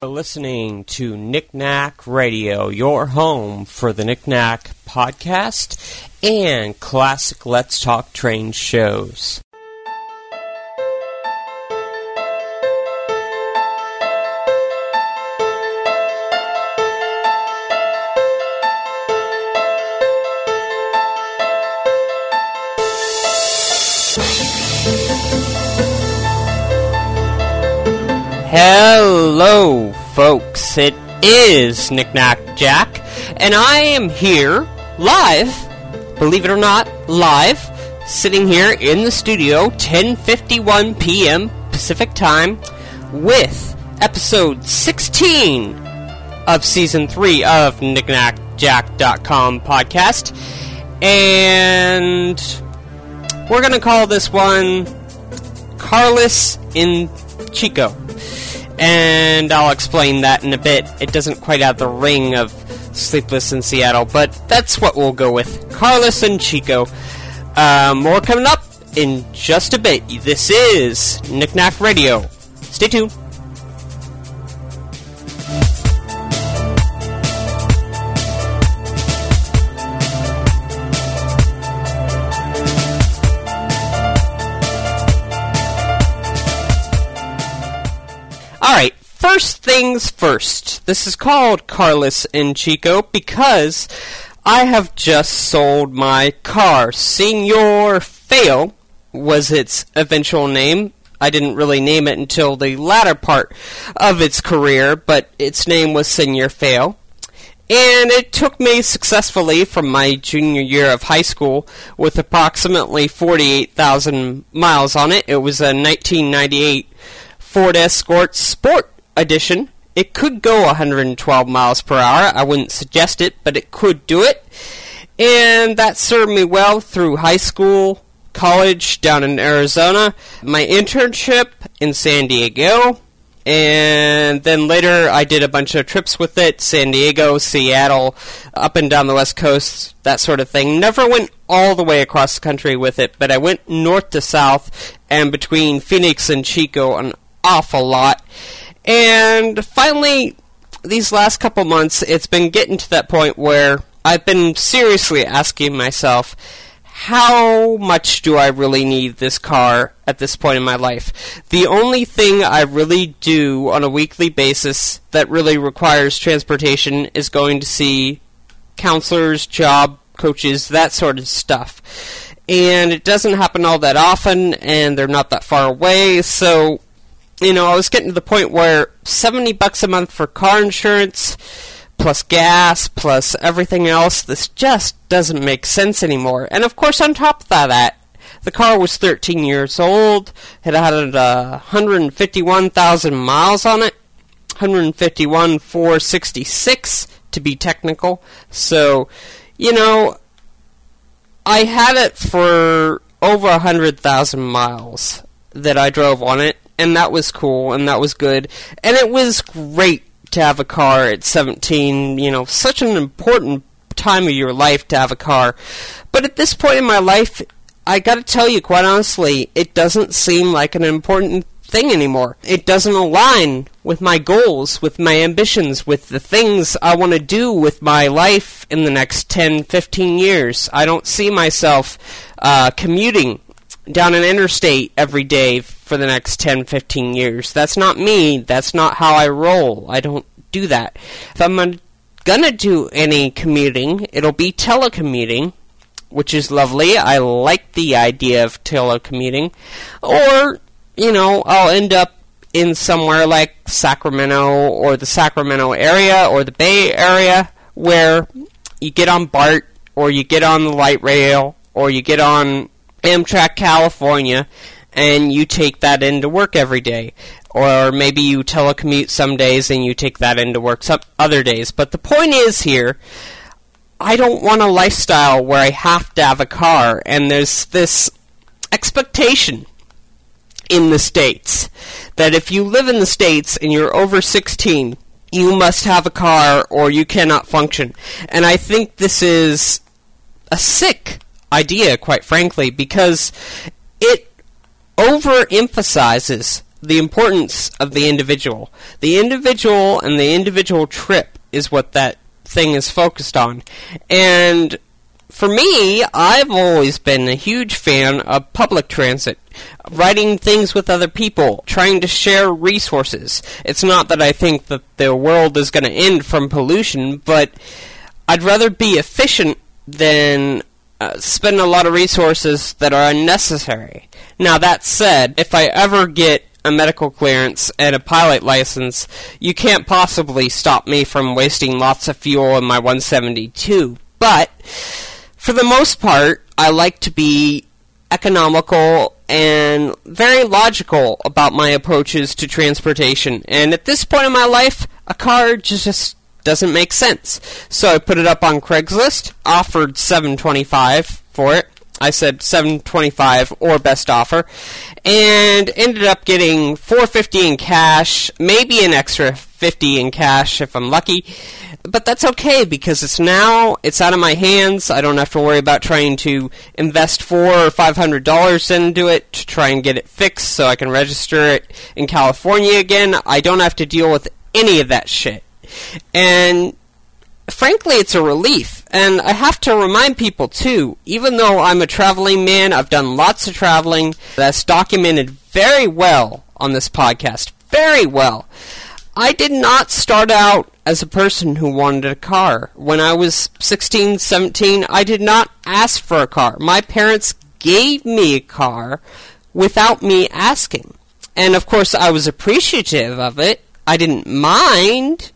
Listening to Nicnac Radio, your home for the Nicnac podcast and classic Let's Talk Train shows. Hello, folks. It is Nicnac Jack, and I am here live, believe it or not, live, sitting here in the studio, 10:51 p.m. Pacific Time, with episode 16 of season three of NicnacJack.com podcast, and we're gonna call this one Carless in Chico and I'll explain that in a bit. It doesn't quite have the ring of Sleepless in Seattle, but that's what we'll go with. Carless and Chico. Uh, more coming up in just a bit. This is Nicnac Radio. Stay tuned. Alright, first things first. This is called Carless and Chico because I have just sold my car. Senor Feo was its eventual name. I didn't really name it until the latter part of its career, but its name was Senor Feo. And it took me successfully from my junior year of high school with approximately 48,000 miles on it. It was a 1998 Ford Escort Sport Edition. It could go 112 miles per hour. I wouldn't suggest it, but it could do it. And that served me well through high school, college down in Arizona, my internship in San Diego, and then later I did a bunch of trips with it San Diego, Seattle, up and down the West Coast, that sort of thing. Never went all the way across the country with it, but I went north to south and between Phoenix and Chico an awful lot. And finally, these last couple months, it's been getting to that point where I've been seriously asking myself, how much do I really need this car at this point in my life? The only thing I really do on a weekly basis that really requires transportation is going to see counselors, job coaches, that sort of stuff. And it doesn't happen all that often, and they're not that far away, so, you know, I was getting to the point where 70 bucks a month for car insurance, plus gas, plus everything else, this just doesn't make sense anymore. And of course, on top of that, the car was 13 years old. It had uh, 151,000 miles on it. 151,466 to be technical. So, you know, I had it for over 100,000 miles that I drove on it, and that was cool, and that was good. And it was great to have a car at 17, you know, such an important time of your life to have a car. But at this point in my life, I gotta tell you, quite honestly, it doesn't seem like an important thing anymore. It doesn't align with my goals, with my ambitions, with the things I want to do with my life in the next 10, 15 years. I don't see myself uh, commuting down an interstate every day for the next 10, 15 years. That's not me. That's not how I roll. I don't do that. If I'm gonna do any commuting, it'll be telecommuting, which is lovely. I like the idea of telecommuting. Or, you know, I'll end up in somewhere like Sacramento or the Sacramento area or the Bay Area where you get on BART or you get on the light rail or you get on Amtrak California and you take that into work every day. Or maybe you telecommute some days and you take that into work some other days. But the point is here, I don't want a lifestyle where I have to have a car and there's this expectation in the States that if you live in the States and you're over 16, you must have a car or you cannot function. And I think this is a sick idea, quite frankly, because it overemphasizes the importance of the individual. The individual and the individual trip is what that thing is focused on. And for me, I've always been a huge fan of public transit, writing things with other people, trying to share resources. It's not that I think that the world is going to end from pollution, but I'd rather be efficient than uh, spend a lot of resources that are unnecessary. Now, that said, if I ever get a medical clearance and a pilot license, you can't possibly stop me from wasting lots of fuel in my 172. But for the most part, I like to be economical and very logical about my approaches to transportation. And at this point in my life, a car just doesn't make sense. So I put it up on Craigslist, offered 725 for it. I said 725 or best offer and ended up getting 450 in cash, maybe an extra 50 in cash if I'm lucky. But that's okay because it's now it's out of my hands. I don't have to worry about trying to invest 4 or 500 dollars into it to try and get it fixed so I can register it in California again. I don't have to deal with any of that shit. And frankly, it's a relief. And I have to remind people, too, even though I'm a traveling man, I've done lots of traveling that's documented very well on this podcast. Very well. I did not start out as a person who wanted a car. When I was 16, 17, I did not ask for a car. My parents gave me a car without me asking. And of course, I was appreciative of it. I didn't mind.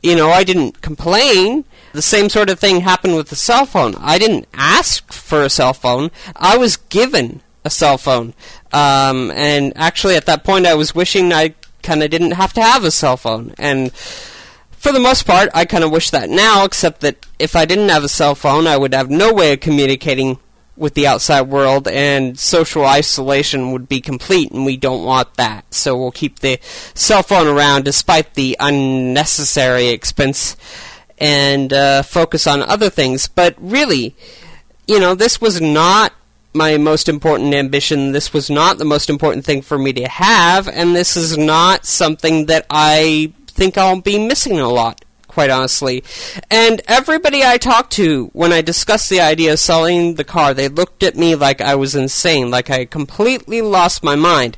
You know, I didn't complain. The same sort of thing happened with the cell phone. I didn't ask for a cell phone. I was given a cell phone. Um, and actually, at that point, I was wishing I kind of didn't have to have a cell phone. And for the most part, I kind of wish that now, except that if I didn't have a cell phone, I would have no way of communicating with the outside world, and social isolation would be complete, and we don't want that. So we'll keep the cell phone around despite the unnecessary expense and uh, focus on other things. But really, you know, this was not my most important ambition. This was not the most important thing for me to have, and this is not something that I think I'll be missing a lot quite honestly. And everybody I talked to when I discussed the idea of selling the car, they looked at me like I was insane, like I completely lost my mind.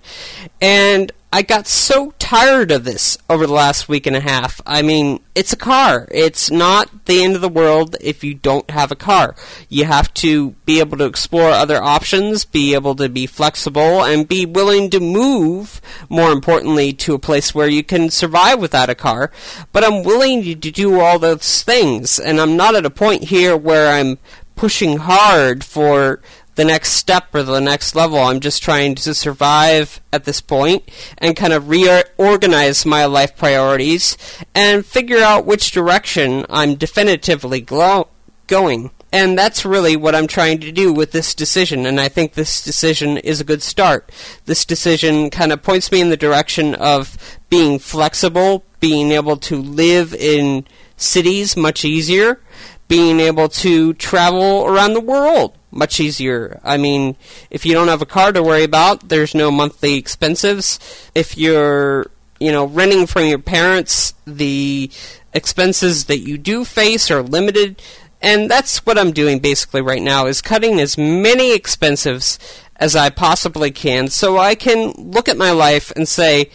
And I got so tired of this over the last week and a half. I mean, it's a car. It's not the end of the world if you don't have a car. You have to be able to explore other options, be able to be flexible, and be willing to move, more importantly, to a place where you can survive without a car. But I'm willing to do all those things, and I'm not at a point here where I'm pushing hard for the next step or the next level. I'm just trying to survive at this point and kind of reorganize my life priorities and figure out which direction I'm definitively glo- going. And that's really what I'm trying to do with this decision, and I think this decision is a good start. This decision kind of points me in the direction of being flexible, being able to live in cities much easier, being able to travel around the world much easier. I mean, if you don't have a car to worry about, there's no monthly expenses. If you're, you know, renting from your parents, the expenses that you do face are limited. And that's what I'm doing basically right now is cutting as many expenses as I possibly can so I can look at my life and say,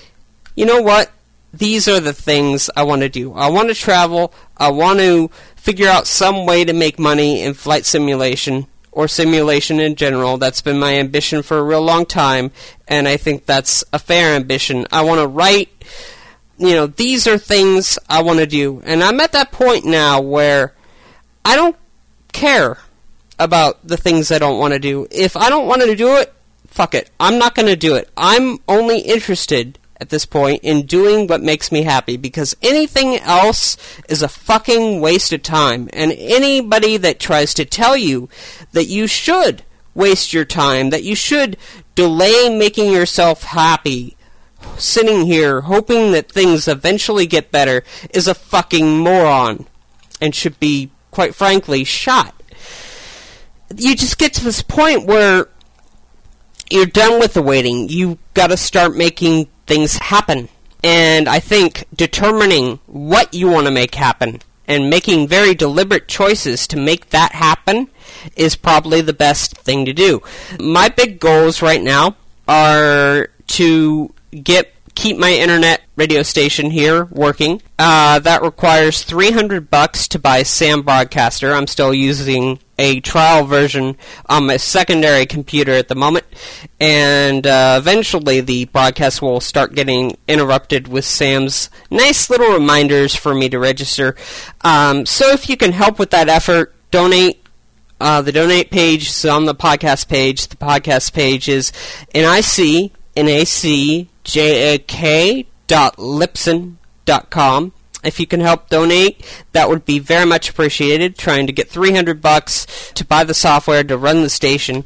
you know what? These are the things I want to do. I want to travel. I want to figure out some way to make money in flight simulation or simulation in general. That's been my ambition for a real long time, and I think that's a fair ambition. I want to write, you know, these are things I want to do. And I'm at that point now where I don't care about the things I don't want to do. If I don't want to do it, fuck it. I'm not going to do it. I'm only interested at this point in doing what makes me happy because anything else is a fucking waste of time. And anybody that tries to tell you that you should waste your time, that you should delay making yourself happy, sitting here hoping that things eventually get better, is a fucking moron and should be, quite frankly, shot. You just get to this point where you're done with the waiting. You've got to start making things happen. And I think determining what you want to make happen and making very deliberate choices to make that happen is probably the best thing to do. My big goals right now are to get keep my internet radio station here working. Uh, that requires 300 bucks to buy Sam Broadcaster. I'm still using a trial version on my secondary computer at the moment, and uh, eventually the broadcast will start getting interrupted with Sam's nice little reminders for me to register. Um, so if you can help with that effort, donate uh, the donate page is on the podcast page. The podcast page is NIC, If you can help donate, that would be very much appreciated. Trying to get 300 bucks to buy the software to run the station.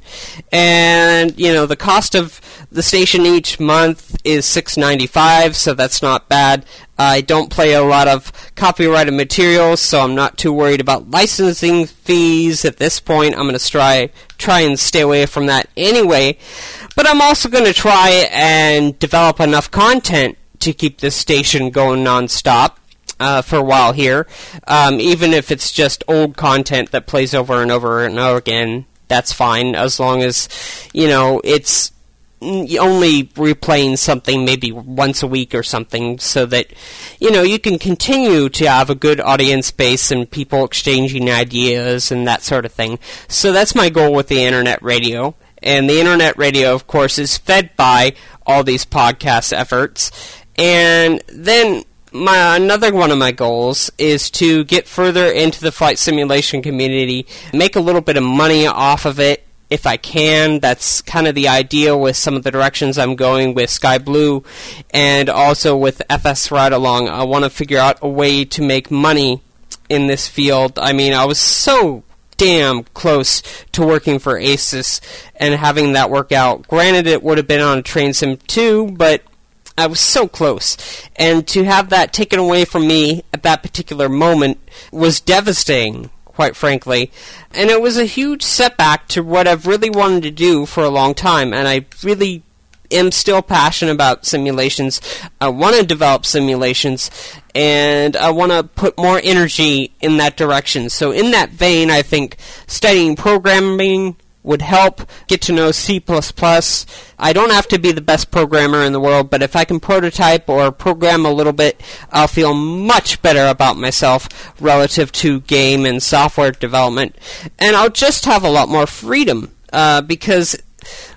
And, you know, the cost of the station each month is 6.95, so that's not bad. I don't play a lot of copyrighted material, so I'm not too worried about licensing fees at this point. I'm going to try try and stay away from that anyway. But I'm also going to try and develop enough content to keep this station going nonstop. Uh, for a while here, um, even if it's just old content that plays over and over and over again, that's fine as long as you know it's only replaying something maybe once a week or something so that you know you can continue to have a good audience base and people exchanging ideas and that sort of thing. So that's my goal with the internet radio. And the internet radio of course is fed by all these podcast efforts. And then my another one of my goals is to get further into the flight simulation community, make a little bit of money off of it if I can. That's kind of the idea with some of the directions I'm going with Sky Blue and also with FS Ride Along. I want to figure out a way to make money in this field. I mean, I was so damn close to working for ACES and having that work out. Granted, it would have been on Train Sim 2, but I was so close. And to have that taken away from me at that particular moment was devastating quite frankly. And it was a huge setback to what I've really wanted to do for a long time, and I really am still passionate about simulations. I want to develop simulations, and I want to put more energy in that direction. So, in that vein, I think studying programming would help get to know C++. I don't have to be the best programmer in the world, but if I can prototype or program a little bit, I'll feel much better about myself relative to game and software development. And I'll just have a lot more freedom uh, because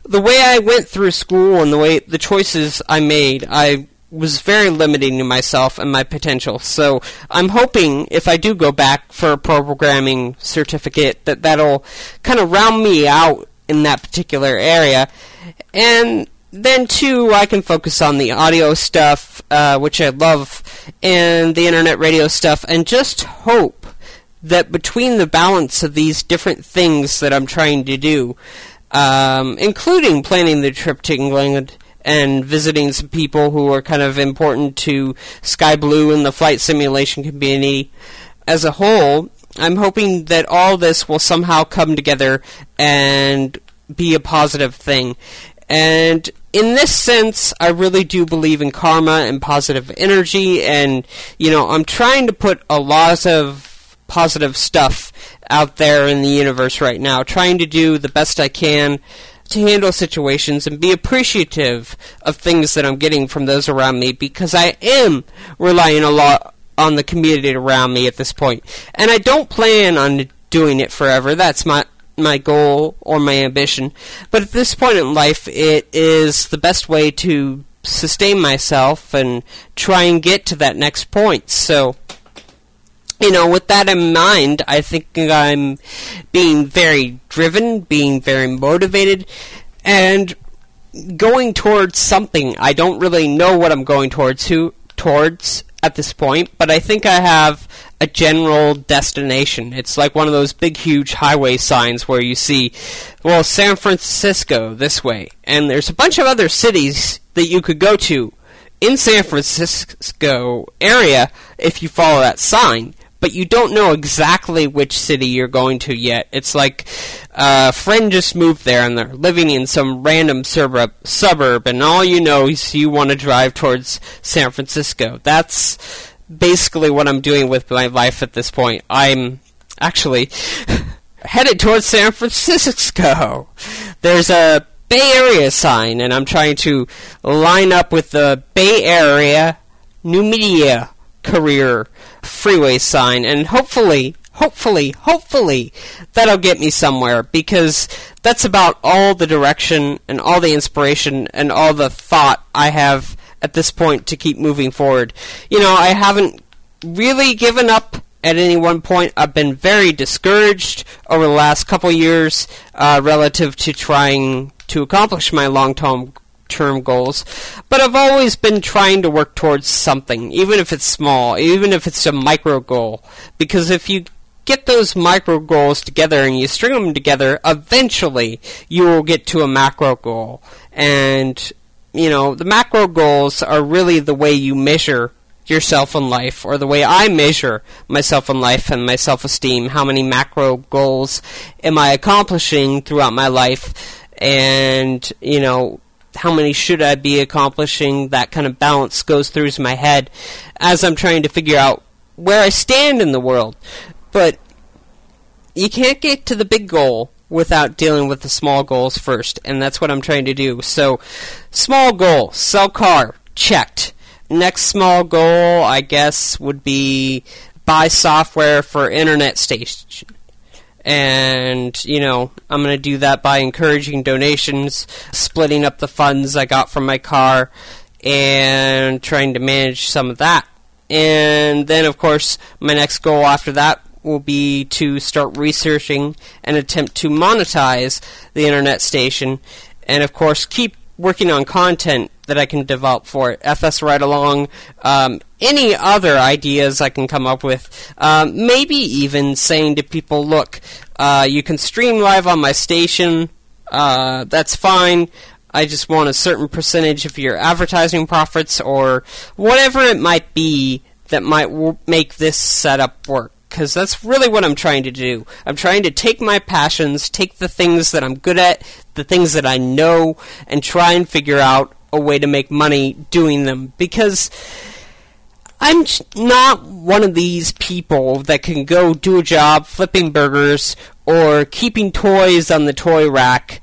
the way I went through school and the way the choices I made, I was very limiting to myself and my potential. So I'm hoping if I do go back for a programming certificate that that'll kind of round me out in that particular area. And then too, I can focus on the audio stuff, uh, which I love, and the internet radio stuff, and just hope that between the balance of these different things that I'm trying to do, um, including planning the trip to England and visiting some people who are kind of important to Sky Blue and the flight simulation community as a whole. I'm hoping that all this will somehow come together and be a positive thing. And in this sense, I really do believe in karma and positive energy, and, you know, I'm trying to put a lot of positive stuff out there in the universe right now, trying to do the best I can to handle situations and be appreciative of things that I'm getting from those around me because I am relying a lot on the community around me at this point. And I don't plan on doing it forever. That's my my goal or my ambition. But at this point in life, it is the best way to sustain myself and try and get to that next point. So you know, with that in mind, I think I'm being very driven, being very motivated, and going towards something. I don't really know what I'm going towards who, towards at this point, but I think I have a general destination. It's like one of those big, huge highway signs where you see, well, San Francisco this way, and there's a bunch of other cities that you could go to in San Francisco area if you follow that sign but you don't know exactly which city you're going to yet. It's like uh, a friend just moved there and they're living in some random suburb, suburb and all you know is you want to drive towards San Francisco. That's basically what I'm doing with my life at this point. I'm actually headed towards San Francisco. There's a Bay Area sign, and I'm trying to line up with the Bay Area New Media Career Freeway sign, and hopefully, hopefully, hopefully, that'll get me somewhere because that's about all the direction and all the inspiration and all the thought I have at this point to keep moving forward. You know, I haven't really given up at any one point. I've been very discouraged over the last couple years uh, relative to trying to accomplish my long term goals, but I've always been trying to work towards something, even if it's small, even if it's a micro goal. Because if you get those micro goals together and you string them together, eventually you will get to a macro goal. And, you know, the macro goals are really the way you measure yourself in life, or the way I measure myself in life and my self esteem. How many macro goals am I accomplishing throughout my life? And, you know, how many should I be accomplishing? That kind of balance goes through my head as I'm trying to figure out where I stand in the world. But you can't get to the big goal without dealing with the small goals first, and that's what I'm trying to do. So, small goal, sell car, checked next small goal, I guess, would be buy software for internet station. And, you know, I'm going to do that by encouraging donations, splitting up the funds I got from my car, and trying to manage some of that. And then, of course, my next goal after that will be to start researching and attempt to monetize the internet station. And, of course, keep working on content that I can develop for it. FS Ride Along, um, any other ideas I can come up with. Um, maybe even saying to people, look, uh, you can stream live on my station. Uh, that's fine. I just want a certain percentage of your advertising profits or whatever it might be that might w- make this setup work because that's really what I'm trying to do. I'm trying to take my passions, take the things that I'm good at, the things that I know, and try and figure out a way to make money doing them because I'm not one of these people that can go do a job flipping burgers or keeping toys on the toy rack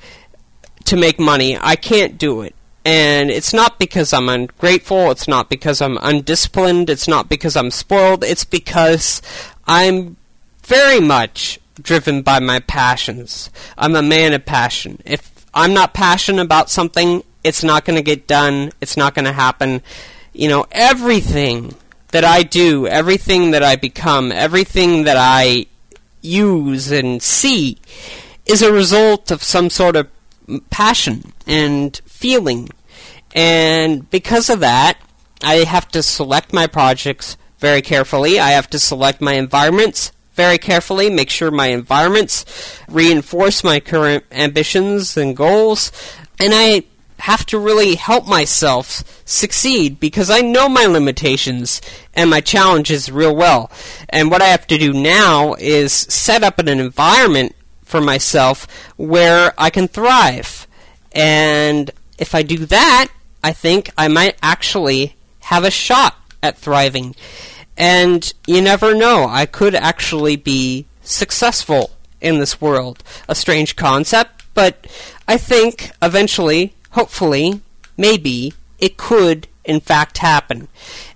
to make money. I can't do it. And it's not because I'm ungrateful, it's not because I'm undisciplined, it's not because I'm spoiled, it's because I'm very much driven by my passions. I'm a man of passion. If I'm not passionate about something, it's not going to get done. It's not going to happen. You know, everything that I do, everything that I become, everything that I use and see is a result of some sort of passion and feeling. And because of that, I have to select my projects very carefully. I have to select my environments very carefully, make sure my environments reinforce my current ambitions and goals. And I have to really help myself succeed because I know my limitations and my challenges real well. And what I have to do now is set up an environment for myself where I can thrive. And if I do that, I think I might actually have a shot at thriving. And you never know, I could actually be successful in this world. A strange concept, but I think eventually hopefully, maybe, it could in fact happen.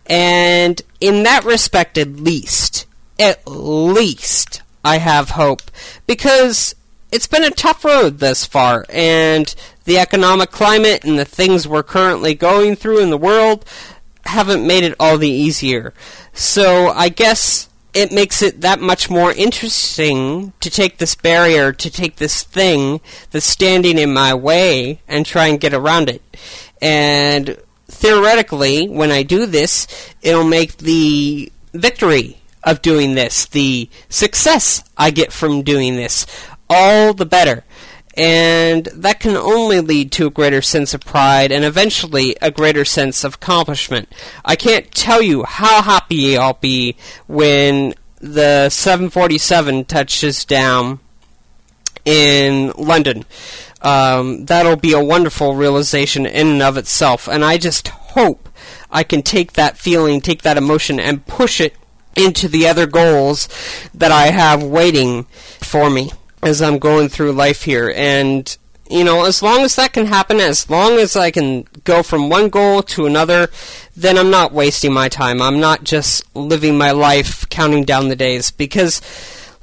And in that respect, at least, at least, I have hope. Because it's been a tough road thus far, and the economic climate and the things we're currently going through in the world haven't made it all the easier. So I guess it makes it that much more interesting to take this barrier, to take this thing that's standing in my way and try and get around it. And theoretically, when I do this, it'll make the victory of doing this, the success I get from doing this, all the better. And that can only lead to a greater sense of pride and eventually a greater sense of accomplishment. I can't tell you how happy I'll be when the 747 touches down in London. Um, that'll be a wonderful realization in and of itself, and I just hope I can take that feeling, take that emotion, and push it into the other goals that I have waiting for me as I'm going through life here. And, you know, as long as that can happen, as long as I can go from one goal to another, then I'm not wasting my time. I'm not just living my life counting down the days because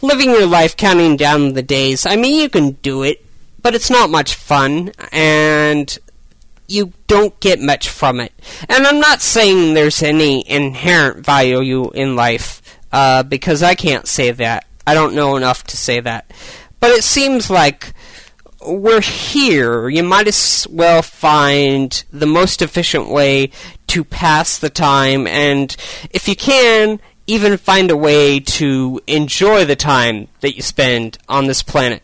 living your life counting down the days, I mean, you can do it, but it's not much fun and you don't get much from it. And I'm not saying there's any inherent value in life uh, because I can't say that. I don't know enough to say that. But it seems like we're here. You might as well find the most efficient way to pass the time, and if you can, even find a way to enjoy the time that you spend on this planet.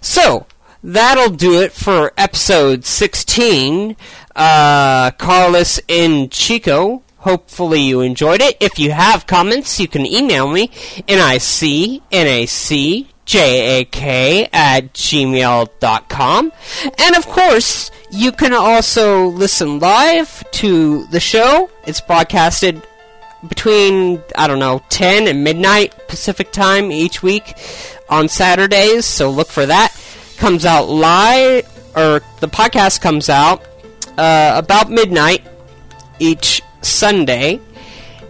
So, that'll do it for episode 16. Uh, Carless in Chico. Hopefully you enjoyed it. If you have comments, you can email me, N-I-C-N-A-C J-A-K at gmail.com. And of course, you can also listen live to the show. It's broadcasted between, I don't know, 10 and midnight Pacific time each week on Saturdays, so look for that. Comes out live, or the podcast comes out uh, about midnight each Sunday,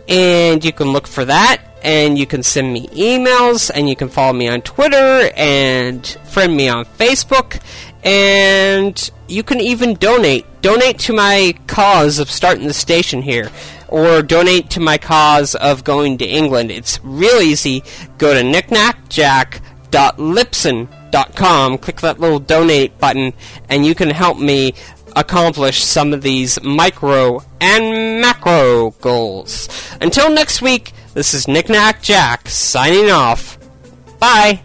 and you can look for that and you can send me emails and you can follow me on Twitter and friend me on Facebook and you can even donate. Donate to my cause of starting the station here or donate to my cause of going to England. It's real easy. Go to nicnacjack.libsyn.com click that little donate button and you can help me accomplish some of these micro and macro goals until next week this is Nicnac Jack signing off. Bye.